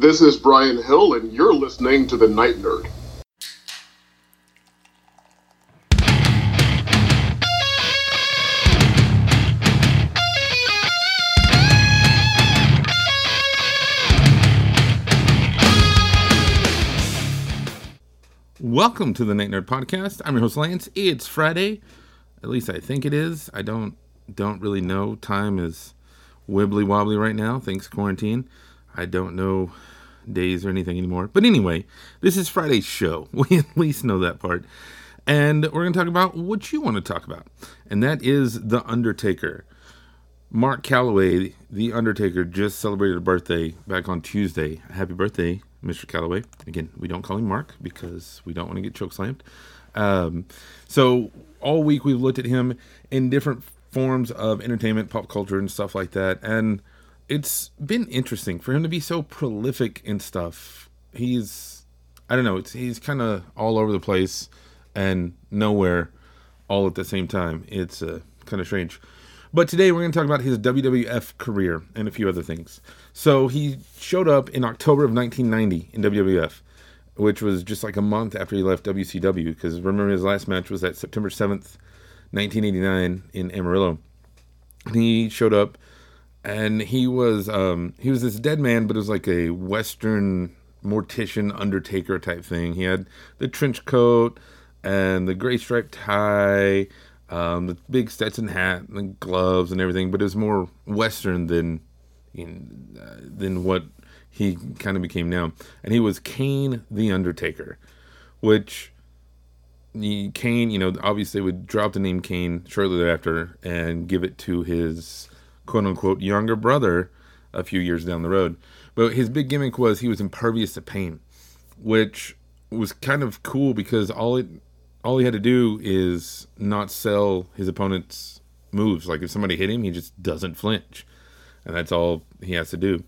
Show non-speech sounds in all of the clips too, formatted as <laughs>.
This is Brian Hill, and you're listening to The Night Nerd. Welcome to the Night Nerd Podcast. I'm your host Lance. It's Friday. At least I think it is. I don't don't really know. Time is wibbly wobbly right now, thanks quarantine. I don't know days or anything anymore. But anyway, this is Friday's show. <laughs> We at least know that part. And we're going to talk about what you want to talk about. And that is The Undertaker. Mark Calaway, The Undertaker, just celebrated a birthday back on Tuesday. Happy birthday, Mr. Calaway. Again, we don't call him Mark because we don't want to get chokeslammed. Um, so all week we've looked at him in different forms of entertainment, pop culture, and stuff like that. And it's been interesting for him to be so prolific in stuff. He's, I don't know, he's kind of all over the place and nowhere all at the same time. It's uh, kind of strange. But today we're going to talk about his WWF career and a few other things. So he showed up in October of 1990 in WWF, which was just like a month after he left WCW. Because remember, his last match was that September 7th, 1989 in Amarillo. And he showed up and he was um, he was this dead man, but it was like a Western mortician undertaker type thing. He had the trench coat and the gray striped tie, um, the big Stetson hat, and the gloves and everything. But it was more Western than uh, than what he kind of became now. And he was Kane the Undertaker, which Kane, you know, obviously would drop the name Kane shortly thereafter and give it to his quote unquote younger brother a few years down the road. But his big gimmick was he was impervious to pain, which was kind of cool because all it all he had to do is not sell his opponent's moves. Like if somebody hit him, he just doesn't flinch. And that's all he has to do.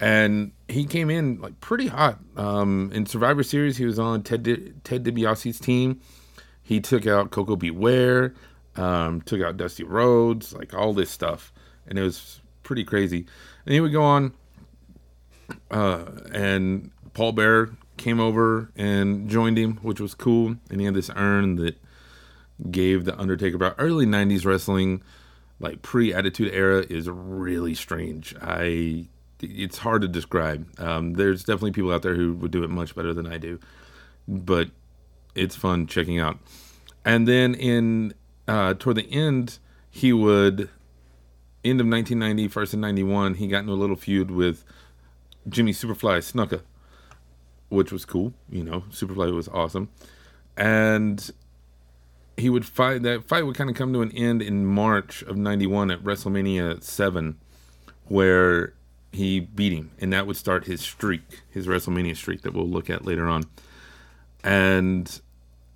And he came in like pretty hot. Um, in Survivor Series, he was on Ted Di- Ted DiBiase's team. He took out Koko B. Ware, um, took out Dusty Rhodes, like all this stuff, and it was pretty crazy. And he would go on, uh, and Paul Bearer came over and joined him, which was cool. And he had this urn that gave the Undertaker about early '90s wrestling, like pre-Attitude Era, is really strange. I it's hard to describe. Um, there's definitely people out there who would do it much better than I do, but it's fun checking out. And then in uh, toward the end, he would end of 1990, first in 91, he got into a little feud with Jimmy Superfly Snuka, which was cool. You know, Superfly was awesome, and he would fight. That fight would kind of come to an end in March of 91 at WrestleMania 7, where he beat him, and that would start his streak, his WrestleMania streak that we'll look at later on. And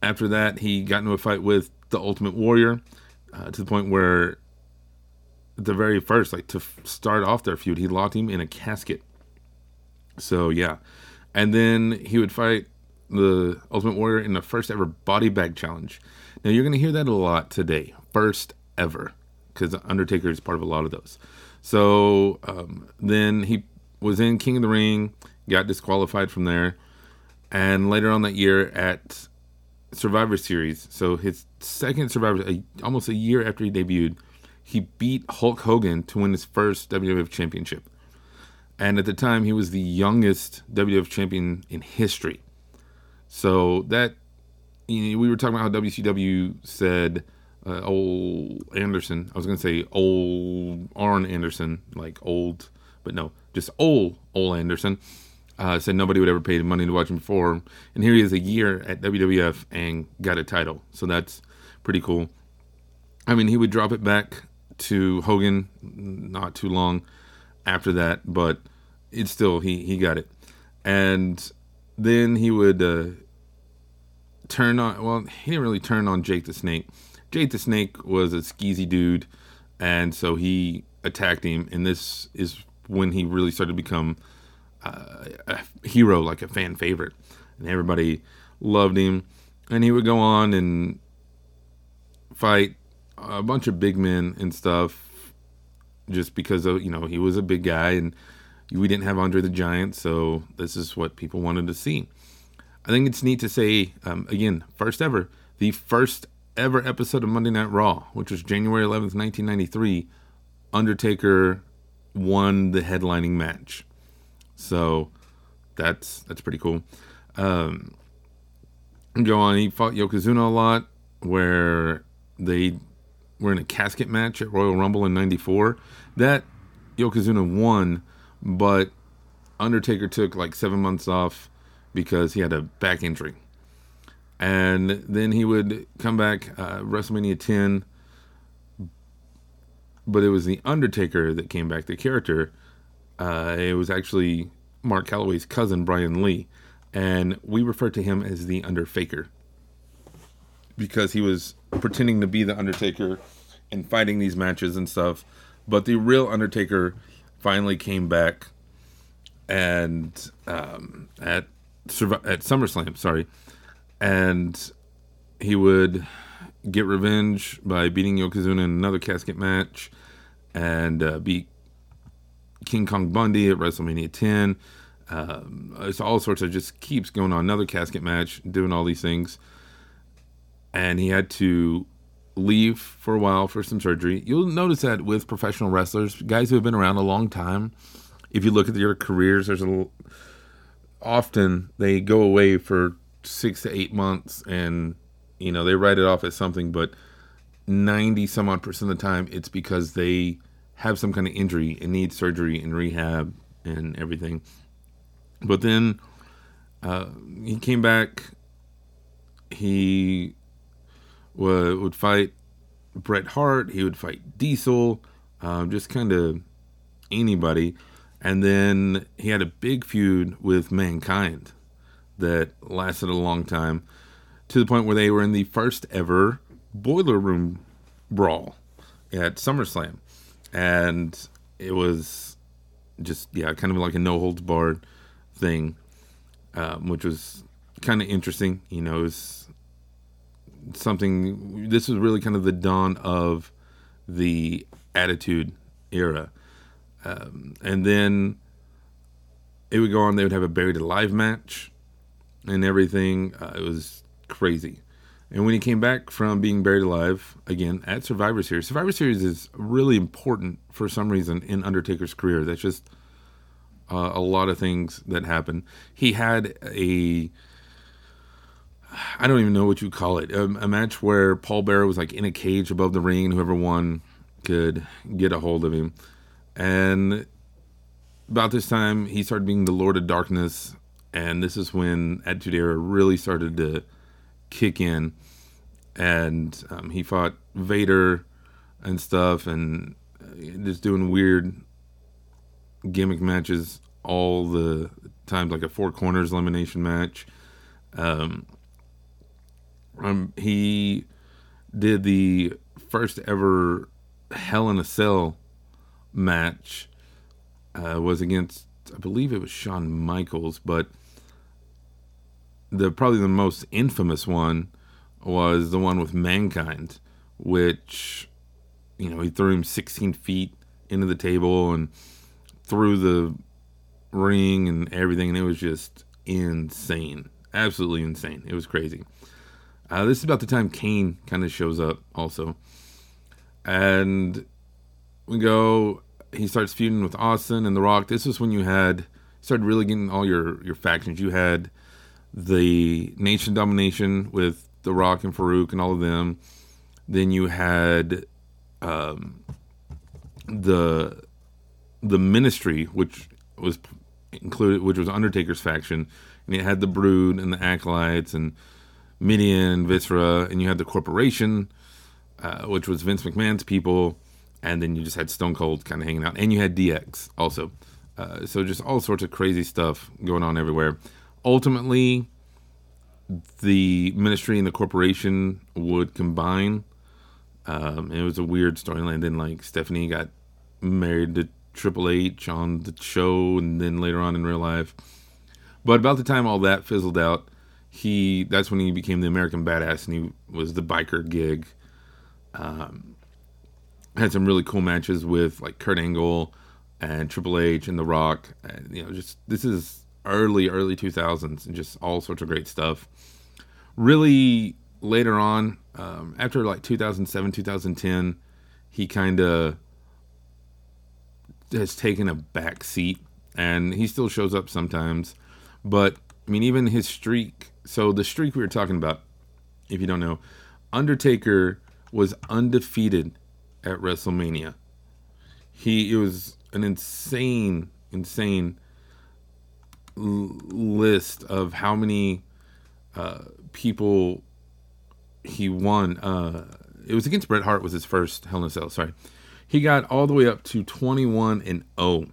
after that, he got into a fight with the Ultimate Warrior uh, to the point where the very first, like to f- start off their feud, he locked him in a casket. So yeah, and then he would fight the Ultimate Warrior in the first ever body bag challenge. Now you're gonna hear that a lot today, first ever, because Undertaker is part of a lot of those. So um, then he was in King of the Ring, got disqualified from there, and later on that year at Survivor Series, so his second Survivor, almost a year after he debuted, he beat Hulk Hogan to win his first WWF Championship. And at the time, he was the youngest WWF champion in history. So that you know, we were talking about how WCW said uh, Ole Anderson. I was gonna say old Arn Anderson, like old, but no, just old old Anderson. Uh, said nobody would ever pay money to watch him perform, and here he is a year at WWF and got a title. So that's pretty cool. I mean, he would drop it back to Hogan not too long after that, but it's still he he got it, and then he would uh, turn on. Well, he didn't really turn on Jake the Snake Jake the Snake was a skeezy dude, and so he attacked him. And this is when he really started to become uh, a hero, like a fan favorite, and everybody loved him. And he would go on and fight a bunch of big men and stuff, just because of you know he was a big guy and we didn't have Andre the Giant, so this is what people wanted to see. I think it's neat to say, um, again, first ever, the first ever episode of Monday Night Raw, which was January 11th, 1993, Undertaker won the headlining match. So that's that's pretty cool. Um, go on, he fought Yokozuna a lot, where they were in a casket match at Royal Rumble in '94. That Yokozuna won, but Undertaker took like seven months off because he had a back injury. And then he would come back uh, WrestleMania 10, but it was the Undertaker that came back, the character. Uh, it was actually Mark Calaway's cousin, Brian Lee, and we refer to him as the Underfaker because he was pretending to be the Undertaker and fighting these matches and stuff. But the real Undertaker finally came back and um, at at SummerSlam, sorry, and he would get revenge by beating Yokozuna in another casket match, and uh, beat King Kong Bundy at WrestleMania 10. Um, it's all sorts of just keeps going on. Another casket match, doing all these things, and he had to leave for a while for some surgery. You'll notice that with professional wrestlers, guys who have been around a long time. If you look at their careers, there's a little, often they go away for six to eight months and you know they write it off as something but 90 some odd percent of the time it's because they have some kind of injury and need surgery and rehab and everything but then uh, he came back he w- would fight bret hart he would fight diesel um, just kind of anybody and then he had a big feud with Mankind that lasted a long time to the point where they were in the first ever Boiler Room brawl at SummerSlam. And it was just, yeah, kind of like a no holds barred thing, um, which was kind of interesting. You know, it was something, this was really kind of the dawn of the Attitude Era um, and then it would go on. They would have a buried alive match and everything. Uh, it was crazy. And when he came back from being buried alive again at Survivor Series, Survivor Series is really important for some reason in Undertaker's career. That's just uh, a lot of things that happen. He had a I don't even know what you call it a, a match where Paul Bearer was like in a cage above the ring, and whoever won could get a hold of him. And about this time, he started being the Lord of Darkness, and this is when Attitude Era really started to kick in. And um, he fought Vader and stuff, and uh, just doing weird gimmick matches all the times, like a four corners elimination match. Um, um, he did the first ever Hell in a Cell match uh, was against, I believe it was Shawn Michaels, but the probably the most infamous one was the one with Mankind, which you know he threw him 16 feet into the table and through the ring and everything, and it was just insane, absolutely insane. It was crazy. Uh, this is about the time Kane kind of shows up also, and we go he starts feuding with Austin and The Rock. This was when you had started really getting all your your factions. You had the Nation Domination with The Rock and Farouk and all of them. Then you had um, the the Ministry, which was included, which was Undertaker's faction, and it had the Brood and the Acolytes and Mideon, Viscera, and you had the Corporation, uh, which was Vince McMahon's people and then you just had Stone Cold kind of hanging out, and you had DX also. Uh, so just all sorts of crazy stuff going on everywhere. Ultimately, the ministry and the corporation would combine. Um, it was a weird storyline. Then like Stephanie got married to Triple H on the show, and then later on in real life. But about the time all that fizzled out, he that's when he became the American Badass, and he was the biker gig. Um, had some really cool matches with like Kurt Angle, and Triple H and The Rock. And, you know, just this is early, early 2000s and just all sorts of great stuff. Really, later on, um, after like 2007, 2010, he kind of has taken a back seat and he still shows up sometimes. But I mean, even his streak. So the streak we were talking about, if you don't know, Undertaker was undefeated at WrestleMania. He it was an insane, insane l- list of how many uh, people he won. Uh, it was against Bret Hart was his first Hell in a Cell. Sorry, he got all the way up to 21 and 0.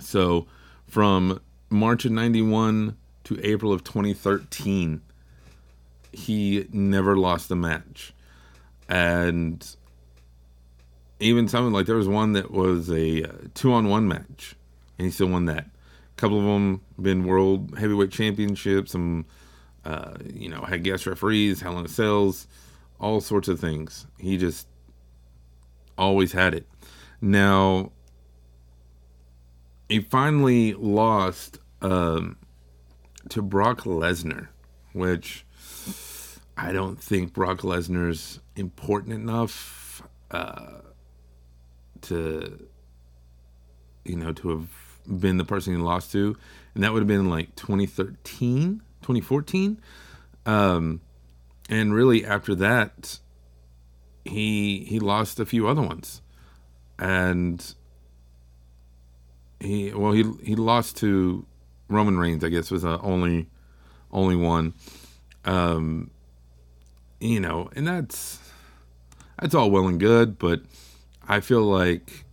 So from March of 91 to April of 2013, he never lost a match. And even something like there was one that was a uh, two on one match, and he still won that. A couple of them been world heavyweight championships, some, uh, you know, had guest referees, Hell in a Cells, all sorts of things. He just always had it. Now, he finally lost um, to Brock Lesnar, which I don't think Brock Lesnar's important enough uh, to, you know, to have been the person he lost to, and that would have been like 2013, 2014, um, and really after that, he he lost a few other ones, and he well he he lost to Roman Reigns, I guess was the only only one. Um, you know, and that's that's all well and good, but I feel like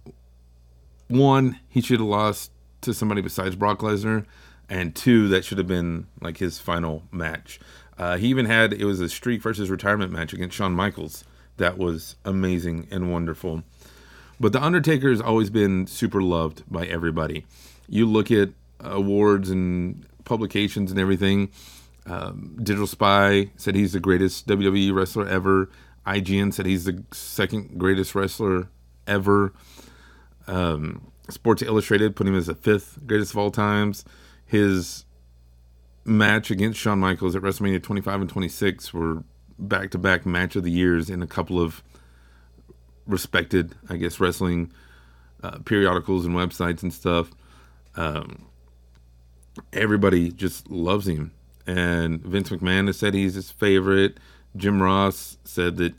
one he should have lost to somebody besides Brock Lesnar, and two that should have been like his final match. Uh, he even had it was a streak versus retirement match against Shawn Michaels that was amazing and wonderful. But The Undertaker has always been super loved by everybody. You look at awards and publications and everything. Um, Digital Spy said he's the greatest WWE wrestler ever. IGN said he's the second greatest wrestler ever. Um, Sports Illustrated put him as the fifth greatest of all times. His match against Shawn Michaels at WrestleMania 25 and 26 were back to back match of the years in a couple of respected, I guess, wrestling uh, periodicals and websites and stuff. Um, everybody just loves him. And Vince McMahon has said he's his favorite. Jim Ross said that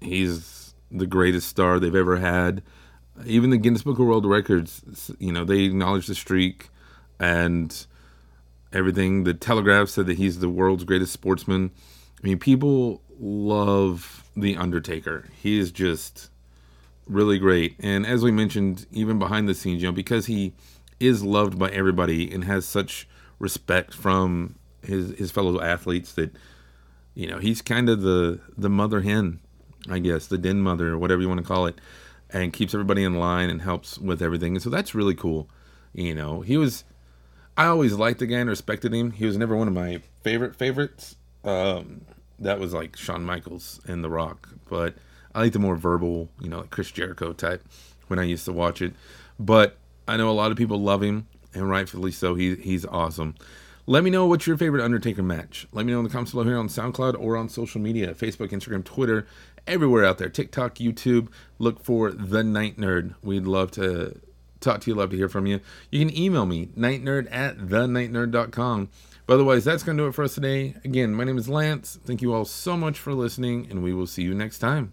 he's the greatest star they've ever had. Even the Guinness Book of World Records, you know, they acknowledge the streak and everything. The Telegraph said that he's the world's greatest sportsman. I mean, people love The Undertaker. He is just really great. And as we mentioned, even behind the scenes, you know, because he is loved by everybody and has such respect from his his fellow athletes that you know he's kind of the the mother hen, I guess, the den mother or whatever you want to call it, and keeps everybody in line and helps with everything. And so that's really cool. You know, he was. I always liked the guy and respected him. He was never one of my favorite favorites. Um, that was like Shawn Michaels and The Rock, but I like the more verbal, you know, like Chris Jericho type when I used to watch it. But I know a lot of people love him, and rightfully so. He, he's awesome. Let me know what's your favorite Undertaker match. Let me know in the comments below here on SoundCloud or on social media Facebook, Instagram, Twitter, everywhere out there. TikTok, YouTube. Look for The Night Nerd. We'd love to talk to you, love to hear from you. You can email me, nightnerd at thenightnerd.com. But otherwise, that's going to do it for us today. Again, my name is Lance. Thank you all so much for listening, and we will see you next time.